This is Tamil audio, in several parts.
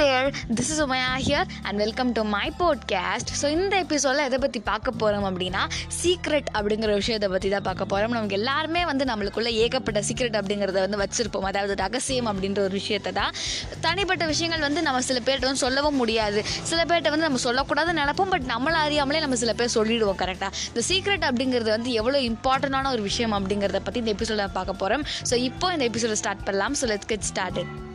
There this is Umaiya here and welcome to my podcast so இந்த எபிசோடில் எதை பற்றி பார்க்க போகிறோம் அப்படின்னா சீக்ரெட் அப்படிங்கிற விஷயத்தை பற்றி தான் பார்க்க போகிறோம் நமக்கு எல்லாருமே வந்து நம்மளுக்குள்ள ஏகப்பட்ட சீக்ரெட் அப்படிங்கிறத வந்து வச்சுருப்போம். அதாவது ரகசியம் அப்படின்ற ஒரு விஷயத்தை தான். தனிப்பட்ட விஷயங்கள் வந்து நம்ம சில பேர்கிட்ட வந்து சொல்லவும் முடியாது. சில பேர்கிட்ட வந்து நம்ம சொல்லக்கூடாதுன்னு நினைப்போம். பட் நம்மளை அறியாமலே நம்ம சில பேர் சொல்லிடுவோம் கரெக்டாக இந்த சீக்ரெட் அப்படிங்கிறது வந்து எவ்வளோ இம்பார்ட்டண்டான ஒரு விஷயம் அப்படிங்கிறத பற்றி இந்த எபிசோட பார்க்க போகிறோம் ஸோ இப்போ இந்த எபிசோட ஸ்டார்ட் பண்ணலாம். So let's get started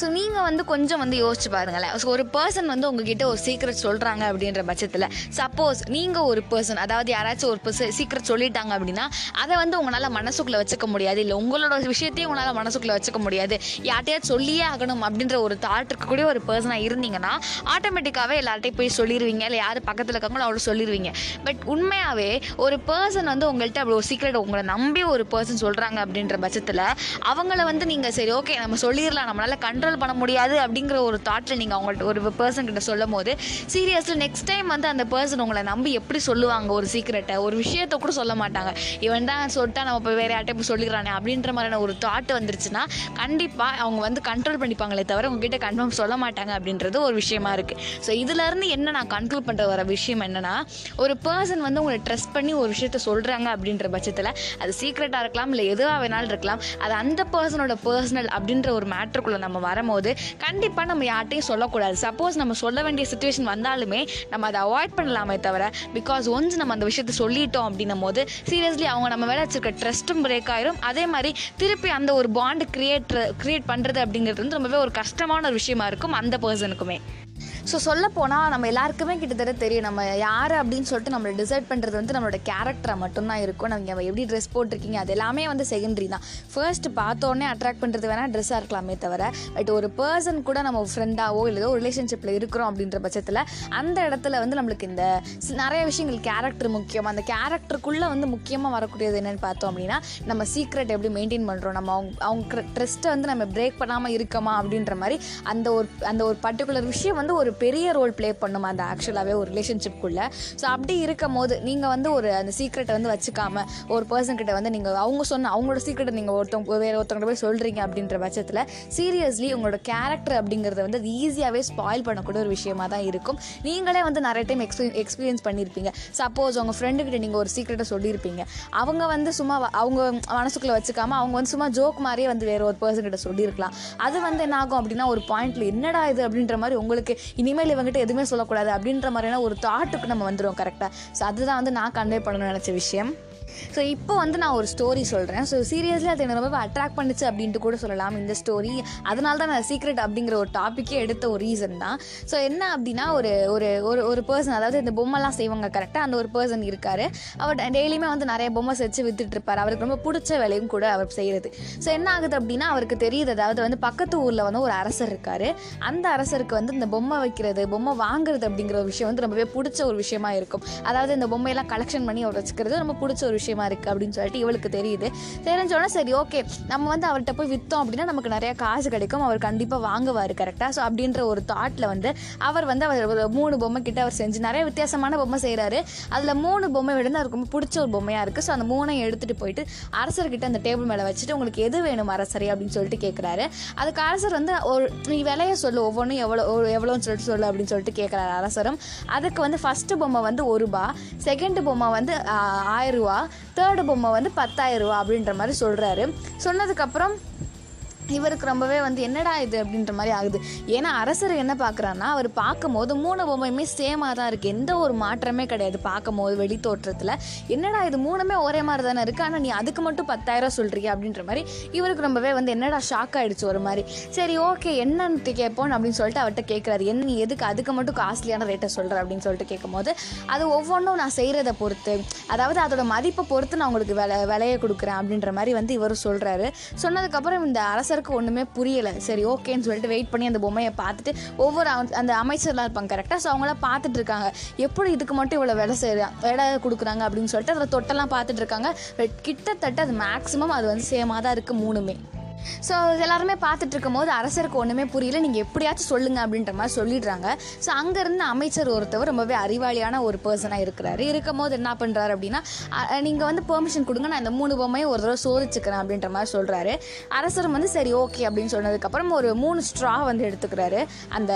so நீங்கள் வந்து கொஞ்சம் வந்து யோசிச்சு பாருங்களேன். ஸோ ஒரு பர்சன் வந்து உங்ககிட்ட ஒரு சீக்ரெட் சொல்கிறாங்க அப்படின்ற பட்சத்தில் சப்போஸ் நீங்கள் ஒரு பர்சன் அதாவது யாராச்சும் ஒரு பர்சன் சீக்ரெட் சொல்லிட்டாங்க அப்படின்னா அதை வந்து உங்களால் மனசுக்குள்ளே வச்சுக்க முடியாது. இல்லை உங்களோட விஷயத்தையும் உங்களால் மனசுக்குள்ளே வச்சுக்க முடியாது. யார்ட்டையாச்சும் சொல்லியே ஆகணும் அப்படின்ற ஒரு தாட் இருக்கக்கூடிய ஒரு பர்சனாக இருந்தீங்கன்னா ஆட்டோமேட்டிக்காகவே எல்லார்ட்டையும் போய் சொல்லிடுவீங்க இல்லை யார் பக்கத்தில் இருக்காங்களோ அவ்வளோ சொல்லிடுவீங்க பட் உண்மையாகவே ஒரு பர்சன் வந்து உங்கள்கிட்ட அப்படி ஒரு சீக்ரெட் உங்களை நம்பி ஒரு பர்சன் சொல்கிறாங்க அப்படின்ற பட்சத்தில் அவங்கள வந்து நீங்கள் சரி ஓகே நம்ம சொல்லிடலாம். நம்மளால் கண்ட்ரோல் பண்ண முடியாது அப்படிங்கிற ஒரு தாட்டில் நீங்கள் அவங்கள்ட்ட ஒரு பர்சன் கிட்ட சொல்லும் போது சீரியஸ்லி நெக்ஸ்ட் டைம் வந்து அந்த பர்சன் உங்களை நம்பி எப்படி சொல்லுவாங்க? ஒரு சீக்ரெட்டை ஒரு விஷயத்த கூட சொல்ல மாட்டாங்க. இவன் தான் சொல்லிட்டா நம்ம இப்போ வேறு யார்ட்டே போய் சொல்லிக்கிறானே அப்படின்ற மாதிரியான ஒரு தாட் வந்துருச்சுன்னா கண்டிப்பாக அவங்க வந்து கண்ட்ரோல் பண்ணிப்பாங்களே தவிர உங்ககிட்ட கன்ஃபார்ம் சொல்ல மாட்டாங்க அப்படின்றது ஒரு விஷயமா இருக்குது ஸோ இதுலேருந்து என்ன நான் கன்க்ளூட் பண்ணுற வர விஷயம் என்னென்னா ஒரு பர்சன் வந்து உங்களை ட்ரெஸ்ட் பண்ணி ஒரு விஷயத்த சொல்கிறாங்க அப்படின்ற பட்சத்தில் அது சீக்ரெட்டாக இருக்கலாம் இல்லை எதுவாக வேணாலும் இருக்கலாம் அது அந்த பர்சனோட பர்சனல் அப்படின்ற ஒரு மேட்ருக்குள்ளே நம்ம வரும்போது கண்டிப்பாக நம்ம யார்ட்டையும் சொல்லக்கூடாது. சப்போஸ் நம்ம சொல்ல வேண்டிய சுச்சுவேஷன் வந்தாலுமே நம்ம அதை அவாய்ட் பண்ணலாமே தவிர பிகாஸ் ஒன்ஸ் நம்ம அந்த விஷயத்தை சொல்லிட்டோம் அப்படின்னும் போது சீரியஸ்லி அவங்க நம்ம மேலே வச்சிருக்க ட்ரஸ்ட்டும் பிரேக் ஆயிரும். அதே மாதிரி திருப்பி அந்த ஒரு பாண்டு கிரியேட் கிரியேட் பண்ணுறது அப்படிங்கிறது வந்து ரொம்பவே ஒரு கஷ்டமான ஒரு விஷயமா இருக்கும் அந்த பர்சனுக்குமே ஸோ சொல்ல போனால் நம்ம எல்லாருக்குமே கிட்டத்தட்ட தெரியும். நம்ம யார் அப்படின்னு சொல்லிட்டு நம்மளை டிசைட் பண்ணுறது வந்து நம்மளோட கேரக்டரை மட்டும்தான் இருக்கும். நம்ம எப்படி ட்ரெஸ் போட்டிருக்கீங்க அது எல்லாமே வந்து செகண்டரி தான். ஃபர்ஸ்ட் பார்த்தோன்னே அட்ராக்ட் பண்ணுறது வேணால் ட்ரெஸ்ஸாக இருக்கலாமே தவிர பட் ஒரு பர்சன் கூட நம்ம ஃப்ரெண்டாவோ இல்லை ஒரு ரிலேஷன்ஷிப்பில் இருக்கிறோம் அப்படின்ற பட்சத்தில் அந்த இடத்துல வந்து நம்மளுக்கு இந்த நிறைய விஷயங்கள் கேரக்டர் முக்கியம். அந்த கேரக்டருக்குள்ளே வந்து முக்கியமாக வரக்கூடியது என்னென்னு பார்த்தோம் அப்படின்னா நம்ம சீக்ரெட் எப்படி மெயின்டைன் பண்ணுறோம் நம்ம அவங்க அவங்க ட்ரெஸ்ட்டை வந்து நம்ம பிரேக் பண்ணாமல் இருக்கமா அப்படின்ற மாதிரி அந்த ஒரு அந்த ஒரு பர்டிகுலர் விஷயம் வந்து ஒரு பெரிய ரோல் ப்ளே பண்ணும் அந்த ஆக்சுவலாகவே ஒரு ரிலேஷன்ஷிப்குள்ளே ஸோ அப்படி இருக்கும் போது நீங்கள் வந்து ஒரு அந்த சீக்ரெட்டை வந்து வச்சுக்காம ஒரு பர்சன் கிட்ட வந்து நீங்கள் அவங்க சொன்ன அவங்களோட சீக்ரெட்டை நீங்கள் ஒருத்தவங்க வேறு ஒருத்தவங்க போய் சொல்கிறீங்க அப்படின்ற பட்சத்தில் சீரியஸ்லி உங்களோட கேரக்டர் அப்படிங்கிறத வந்து அது ஈஸியாகவே ஸ்பாயில் பண்ணக்கூடிய ஒரு விஷயமா தான் இருக்கும். நீங்களே வந்து நிறைய டைம் எக்ஸ்பீ எக்ஸ்பீரியன்ஸ் பண்ணியிருப்பீங்க சப்போஸ் உங்கள் ஃப்ரெண்டுக்கிட்ட நீங்கள் ஒரு சீக்ரெட்டை சொல்லியிருப்பீங்க அவங்க வந்து சும்மா வ- அவங்க மனசுக்குள்ளே வச்சுக்காம அவங்க வந்து சும்மா ஜோக் மாதிரியே வந்து வேறு ஒரு பர்சன் கிட்ட சொல்லியிருக்கலாம் அது வந்து என்ன ஆகும் அப்படின்னா ஒரு பாயிண்ட்ல என்னடா இது அப்படின்ற மாதிரி உங்களுக்கு இனிமேல் இவங்ககிட்ட எதுவுமே சொல்லக்கூடாது அப்படின்ற மாதிரியான ஒரு தாட்டுக்கு நம்ம வந்துடுவோம் கரெக்டாக ஸோ அதுதான் வந்து நான் கன்வே பண்ணணும்னு நினச்ச விஷயம். ஸோ இப்போ வந்து நான் ஒரு ஸ்டோரி சொல்கிறேன் ஸோ சீரியஸ்லி அது என்ன ரொம்ப அட்ராக்ட் பண்ணுச்சு அப்படின்ட்டு கூட சொல்லலாம். இந்த ஸ்டோரி அதனால தான் நான் சீக்ரெட் அப்படிங்கிற ஒரு டாப்பிக்கே எடுத்த ஒரு ரீசன் தான். ஸோ என்ன அப்படின்னா ஒரு ஒரு ஒரு ஒரு பர்சன் அதாவது இந்த பொம்மைலாம் செய்வாங்க கரெக்டாக அந்த ஒரு பர்சன் இருக்கார். அவர் டெய்லியுமே வந்து நிறைய பொம்மை செஞ்சு வித்துட்டு அவருக்கு ரொம்ப பிடிச்ச வேலையும் கூட அவர் செய்கிறது ஸோ என்ன ஆகுது அப்படின்னா அவருக்கு தெரியுது. அதாவது வந்து பக்கத்து ஊரில் வந்து ஒரு அரசர் இருக்கார். அந்த அரசருக்கு வந்து இந்த பொம்மை வைக்கிறது பொம்மை வாங்குறது அப்படிங்கிற ஒரு விஷயம் வந்து ரொம்பவே பிடிச்ச ஒரு விஷயமா இருக்கும். அதாவது இந்த பொம்மையெல்லாம் கலெக்ஷன் பண்ணி அவர் வச்சுக்கிறது ரொம்ப பிடிச்ச ஒரு விஷயம் இருக்குது அப்படின்னு சொல்லிட்டு இவளுக்கு தெரியுது. தெரிஞ்சோடனே சரி ஓகே நம்ம வந்து அவர்கிட்ட போய் விற்றோம் அப்படின்னா நமக்கு நிறைய காசு கிடைக்கும். அவர் கண்டிப்பாக வாங்குவார் கரெக்டாக ஸோ அப்படின்ற ஒரு தாட்டில் வந்து அவர் வந்து அவர் ஒரு மூணு பொம்மை கிட்ட அவர் செஞ்சு நிறைய வித்தியாசமான பொம்மை செய்கிறாரு அதில் மூணு பொம்மை விட அவருக்கு ரொம்ப பிடிச்ச ஒரு பொம்மையாக இருக்குது ஸோ அந்த மூணையும் எடுத்துகிட்டு போயிட்டு அரசர்கிட்ட அந்த டேபிள் மேலே வச்சுட்டு உங்களுக்கு எது வேணும் அரசரே அப்படின்னு சொல்லிட்டு கேட்குறாரு அதுக்கு அரசர் வந்து ஒரு நீ விலையை சொல்லு ஒவ்வொன்றும் எவ்வளோ எவ்வளோன்னு சொல்லிட்டு சொல்லு அப்படின்னு சொல்லிட்டு கேட்குறாரு அரசரும். அதுக்கு வந்து ஃபஸ்ட்டு பொம்மை வந்து ஒரு ரூபா செகண்ட் பொம்மை வந்து ஆ, ஆயிரம் ரூபா தேர்டு பொம்மை வந்து பத்தாயிரம் ரூபா அப்படின்ற மாதிரி சொல்கிறாரு சொன்னதுக்கப்புறம் இவருக்கு ரொம்பவே வந்து என்னடா இது அப்படின்ற மாதிரி ஆகுது. ஏன்னா அரசர் என்ன பார்க்குறான்னா அவர் பார்க்கும்போது மூணு பொம்மையுமே சேமாக தான் இருக்குது எந்த ஒரு மாற்றமே கிடையாது பார்க்கும்போது வெளி தோற்றத்தில். என்னடா இது மூணுமே ஒரே மாதிரி தானே இருக்குது ஆனால் நீ அதுக்கு மட்டும் பத்தாயிரம் சொல்கிறீங்க அப்படின்ற மாதிரி இவருக்கு ரொம்பவே வந்து என்னடா ஷாக் ஆகிடுச்சு ஒரு மாதிரி. சரி ஓகே என்னன்னு கேட்போம் அப்படின்னு சொல்லிட்டு அவர்கிட்ட கேட்குறாரு. என்ன நீ எதுக்கு அதுக்கு மட்டும் காஸ்ட்லியான ரேட்டை சொல்கிற அப்படின்னு சொல்லிட்டு கேட்கும்போது அது ஒவ்வொன்றும் நான் செய்கிறத பொறுத்து அதாவது அதோட மதிப்பை பொறுத்து நான் உங்களுக்கு விலை விலையை கொடுக்குறேன் அப்படின்ற மாதிரி வந்து இவர் சொல்கிறாரு சொன்னதுக்கப்புறம் இந்த அரசர் யாருக்கும் ஒன்றுமே புரியலை. சரி ஓகேன்னு சொல்லிட்டு வெயிட் பண்ணி அந்த பொம்மையை பார்த்துட்டு ஒவ்வொரு அந்த அமைச்சர்லாம் இருப்பாங்க கரெக்டாக ஸோ அவங்களாம் பார்த்துட்டு இருக்காங்க. எப்படி இதுக்கு மட்டும் இவ்வளோ விலை செய்ய விலை கொடுக்குறாங்க அப்படின்னு சொல்லிட்டு அதில் தொட்டெல்லாம் பார்த்துட்டு இருக்காங்க. கிட்டத்தட்ட அது மேக்ஸிமம் அது வந்து சேமாக தான் இருக்குது மூணுமே. ஸோ எல்லாருமே பார்த்துட்டு இருக்கும்போது அரசருக்கு ஒன்றுமே புரியல. நீங்கள் எப்படியாச்சும் சொல்லுங்கள் அப்படின்ற மாதிரி சொல்லிடுறாங்க. ஸோ அங்கேருந்து அமைச்சர் ஒருத்தவர் ரொம்பவே அறிவாளியான ஒரு பர்சனாக இருக்கிறாரு. இருக்கும் போது என்ன பண்ணுறாரு அப்படின்னா நீங்கள் வந்து பெர்மிஷன் கொடுங்க நான் இந்த மூணு பொம்மையும் ஒரு தடவை சோதிச்சுக்கிறேன் அப்படின்ற மாதிரி சொல்கிறாரு அரசரும் வந்து சரி ஓகே அப்படின்னு சொன்னதுக்கப்புறம் ஒரு மூணு ஸ்ட்ரா வந்து எடுத்துக்கிறாரு அந்த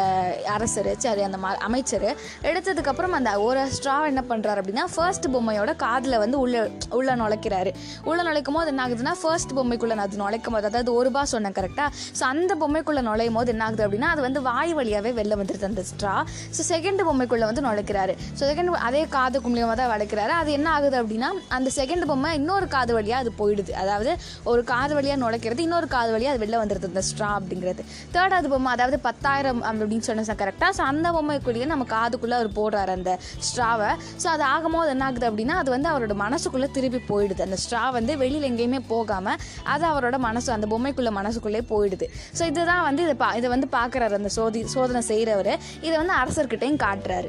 அரசர் சரி அந்த ம- அமைச்சர். எடுத்ததுக்கப்புறம் அந்த ஒரு ஸ்ட்ரா என்ன பண்ணுறாரு அப்படின்னா ஃபர்ஸ்ட் பொம்மையோட காதில் வந்து உள்ள உள்ள நுழைக்கிறாரு. உள்ள நுழைக்கும் போது என்ன ஆகுதுன்னா ஃபர்ஸ்ட் பொம்மைக்குள்ளே அது நுழைக்கும் போது அதாவது ஒரு பா சொன்னேன் கரெக்டாக ஸோ அந்த பொம்மைக்குள்ளே நுழையும் போது என்ன ஆகுது அப்படின்னா அது வந்து வாய் வழியாகவே வெளில வந்துடுது அந்த ஸ்ட்ரா ஸோ செகண்ட் பொம்மைக்குள்ளே வந்து நுழைக்கிறாரு. ஸோ செகண்ட் அதே காது கும்ளியமாக தான் வளைக்கிறாரு அது என்ன ஆகுது அப்படின்னா அந்த செகண்ட் பொம்மை இன்னொரு காது வழியாக அது போயிடுது. அதாவது ஒரு காது வழியாக நுழைக்கிறது இன்னொரு காது வழியாக அது வெளில வந்துடுது அந்த ஸ்ட்ரா அப்படிங்கிறது. தேர்டாவது பொம்மை அதாவது பத்தாயிரம் அப்படின்னு சொன்ன கரெக்டாக ஸோ அந்த பொம்மைக்குள்ளேயே நம்ம காதுக்குள்ளே அவர் போடுறாரு அந்த ஸ்ட்ராவை ஸோ அது ஆகும்போது என்ன ஆகுது அப்படின்னா அது வந்து அவரோட மனசுக்குள்ளே திருப்பி போயிடுது. அந்த ஸ்ட்ரா வந்து வெளியில் எங்கேயுமே போகாமல் அது அவரோட மனசு அந்த பொம்மை பொம்மைக்குள்ள மனசுக்குள்ளே போயிடுது. ஸோ இதுதான் வந்து இதை பா இதை வந்து பார்க்குறாரு அந்த சோதி சோதனை செய்கிறவர் இதை வந்து அரசர்கிட்டையும் காட்டுறாரு.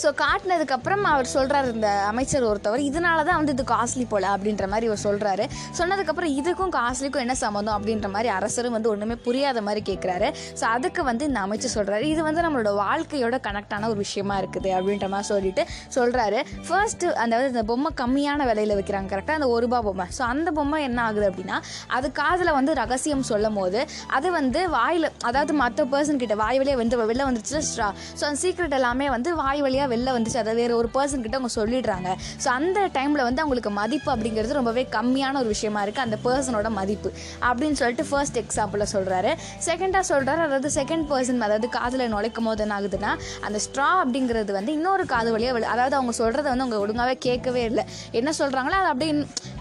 ஸோ காட்டினதுக்கப்புறம் அவர் சொல்கிறார் இந்த அமைச்சர் ஒருத்தவர் இதனால தான் வந்து இது காஸ்ட்லி போல அப்படின்ற மாதிரி இவர் சொல்கிறாரு சொன்னதுக்கப்புறம் இதுக்கும் காஸ்ட்லிக்கும் என்ன சம்மந்தம் அப்படின்ற மாதிரி அரசரும் வந்து ஒன்றுமே புரியாத மாதிரி கேட்குறாரு ஸோ அதுக்கு வந்து இந்த அமைச்சர் சொல்கிறாரு இது வந்து நம்மளோட வாழ்க்கையோட கனெக்டான ஒரு விஷயமா இருக்குது அப்படின்ற மாதிரி சொல்லிட்டு சொல்கிறாரு ஃபர்ஸ்ட் அந்த இந்த பொம்மை கம்மியான விலையில் விற்கிறாங்க கரெக்டாக அந்த ஒரு ரூபா பொம்மை. ஸோ அந்த பொம்மை என்ன ஆகுது அப்படின்னா அது காதில் வந்து ரகசியம் சொல்லும் போது அது வந்து வாயில் அதாவது மற்ற பர்சன் கிட்ட வாய் வழியாக வந்து வெளில வந்துருச்சு ஸ்ட்ரா ஸோ அந்த சீக்ரெட் எல்லாமே வந்து வாய் வழியாக வெளில வந்துச்சு. அதை வேறு ஒரு பர்சன் கிட்ட அவங்க சொல்லிடுறாங்க. ஸோ அந்த டைமில் வந்து அவங்களுக்கு மதிப்பு அப்படிங்கிறது ரொம்பவே கம்மியான ஒரு விஷயமா இருக்குது அந்த பர்சனோட மதிப்பு அப்படின்னு சொல்லிட்டு ஃபர்ஸ்ட் எக்ஸாம்பிளில் சொல்கிறாரு செகண்டாக சொல்கிறாரு அதாவது செகண்ட் பர்சன் அதாவது காதில் நுழைக்கும் போது என்ன ஆகுதுன்னா அந்த ஸ்ட்ரா அப்படிங்கிறது வந்து இன்னொரு காது வழியாக அதாவது அவங்க சொல்கிறத வந்து அவங்க ஒழுங்காகவே கேட்கவே இல்லை. என்ன சொல்கிறாங்களோ அது அப்படியே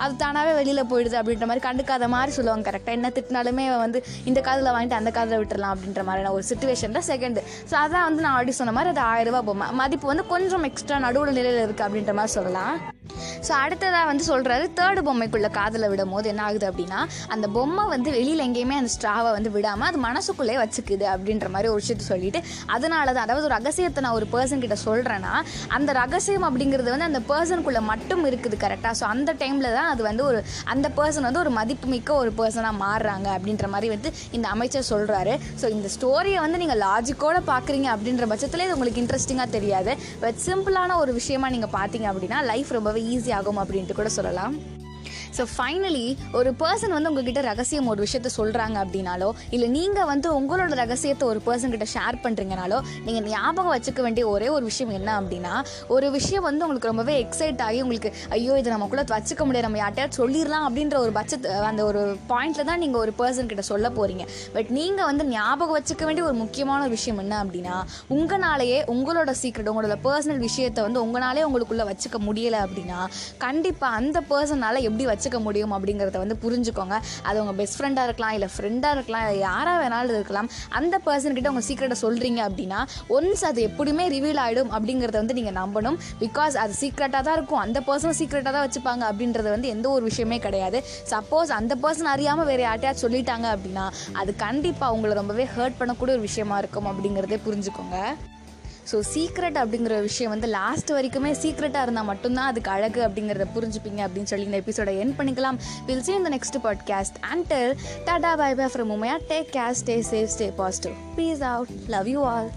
அது தானாகவே வெளியில் போயிடுது அப்படின்ற மாதிரி கண்டுக்காத மாதிரி சொல்லுவாங்க கரெக்டாக என்ன திட்டினாலுமே வந்து இந்த காதில் வாங்கிட்டு அந்த காதில் விட்டுறலாம் அப்படின்ற மாதிரியான ஒரு சுச்சுவேஷனில் செகண்டு ஸோ அதான் வந்து நான் ஆல்ரெடி சொன்ன மாதிரி அது ஆயிரம் ரூபாய் பொம்மை. மதிப்பு வந்து கொஞ்சம் எக்ஸ்ட்ரா நடுவில் நிலையில் இருக்குது அப்படின்ற மாதிரி சொல்லலாம். ஸோ அடுத்ததாக வந்து சொல்கிறாரு தேர்டு பொம்மைக்குள்ளே காதில் விடும் போது என்ன ஆகுது அப்படின்னா அந்த பொம்மை வந்து வெளியில் எங்கேயுமே அந்த ஸ்ட்ராவை வந்து விடாமல் அது மனசுக்குள்ளே வச்சுக்குது அப்படின்ற மாதிரி ஒரு விஷயத்தை சொல்லிட்டு அதனால தான் அதாவது ஒரு ரகசியத்தை நான் ஒரு பர்சன் கிட்ட சொல்கிறேன்னா அந்த ரகசியம் அப்படிங்கிறது வந்து அந்த பர்சனுக்குள்ளே மட்டும் இருக்குது கரெக்டாக ஸோ அந்த டைமில் தான் அது வந்து ஒரு அந்த பர்சன் வந்து ஒரு மதிப்புமிக்க ஒரு பர்சனாக மாறுறாங்க அப்படின்ற மாதிரி வந்து இந்த அமைச்சர் சொல்கிறாரு ஸோ இந்த ஸ்டோரியை வந்து நீங்கள் லாஜிக்கோட பார்க்குறீங்க அப்படின்ற பட்சத்தில் இது உங்களுக்கு இன்ட்ரெஸ்டிங்காக தெரியாது. பட் சிம்பிளான ஒரு விஷயமா நீங்கள் பார்த்தீங்க அப்படின்னா லைஃப் ரொம்பவே ஈஸி ஆகும் அப்படின்ட்டு கூட சொல்லலாம். ஸோ ஃபைனலி ஒரு பர்சன் வந்து உங்ககிட்ட ரகசியம் ஒரு விஷயத்த சொல்கிறாங்க அப்படின்னாலோ இல்லை நீங்கள் வந்து உங்களோட ரகசியத்தை ஒரு பர்சன் கிட்ட ஷேர் பண்ணுறீங்கனாலோ நீங்கள் ஞாபகம் வச்சுக்க வேண்டிய ஒரே ஒரு விஷயம் என்ன அப்படின்னா ஒரு விஷயம் வந்து உங்களுக்கு ரொம்பவே எக்ஸைட் ஆகி உங்களுக்கு ஐயோ இதை நமக்குள்ளே வச்சுக்க முடியாது. நம்ம யார்ட்டையாவது சொல்லிடலாம் அப்படின்ற ஒரு பட்சத்து அந்த ஒரு பாயிண்ட்டில் தான் நீங்கள் ஒரு பர்சன் கிட்ட சொல்ல போகிறீங்க பட் நீங்கள் வந்து ஞாபகம் வச்சுக்க வேண்டிய ஒரு முக்கியமான ஒரு விஷயம் என்ன அப்படின்னா உங்களாலேயே உங்களோட சீக்ரெட் உங்களோட பர்சனல் விஷயத்தை வந்து உங்களாலே உங்களுக்குள்ளே வச்சுக்க முடியலை அப்படின்னா கண்டிப்பாக அந்த பர்சனால் எப்படி வச்சு வச்சுக்க முடியும் அப்படிங்கிறத வந்து புரிஞ்சுக்கோங்க. அது உங்கள் பெஸ்ட் ஃப்ரெண்டாக இருக்கலாம் இல்லை ஃப்ரெண்டாக இருக்கலாம் இல்லை யாராக வேணாலும் இருக்கலாம். அந்த பர்சன் கிட்ட உங்கள் சீக்ரெட்டை சொல்கிறீங்க அப்படின்னா ஒன்ஸ் அது எப்படியுமே ரிவீல் ஆகிடும் அப்படிங்கிறத வந்து நீங்கள் நம்பணும். பிகாஸ் அது சீக்ரெட்டாக தான் இருக்கும். அந்த பர்சன் சீக்ரெட்டாக தான் வச்சுப்பாங்க அப்படின்றது வந்து எந்த ஒரு விஷயமே கிடையாது. சப்போஸ் அந்த பர்சன் அறியாமல் வேறு யார்ட்டையாவது சொல்லிட்டாங்க அப்படின்னா அது கண்டிப்பாக அவங்கள ரொம்பவே ஹர்ட் பண்ணக்கூடிய ஒரு விஷயமா இருக்கும் அப்படிங்கிறதே புரிஞ்சுக்கோங்க. ஸோ சீக்ரெட் அப்படிங்கிற விஷயம் வந்து லாஸ்ட் வரைக்குமே சீக்ரெட்டாக இருந்தால் மட்டும்தான் அதுக்கு அழகு அப்படிங்கிறத புரிஞ்சுப்பீங்க அப்படின்னு சொல்லி இந்த எபிசோட என் பண்ணிக்கலாம். வில் see இந்த next podcast and tata bye bye from Umaiya. Take care stay safe stay positive peace out love you all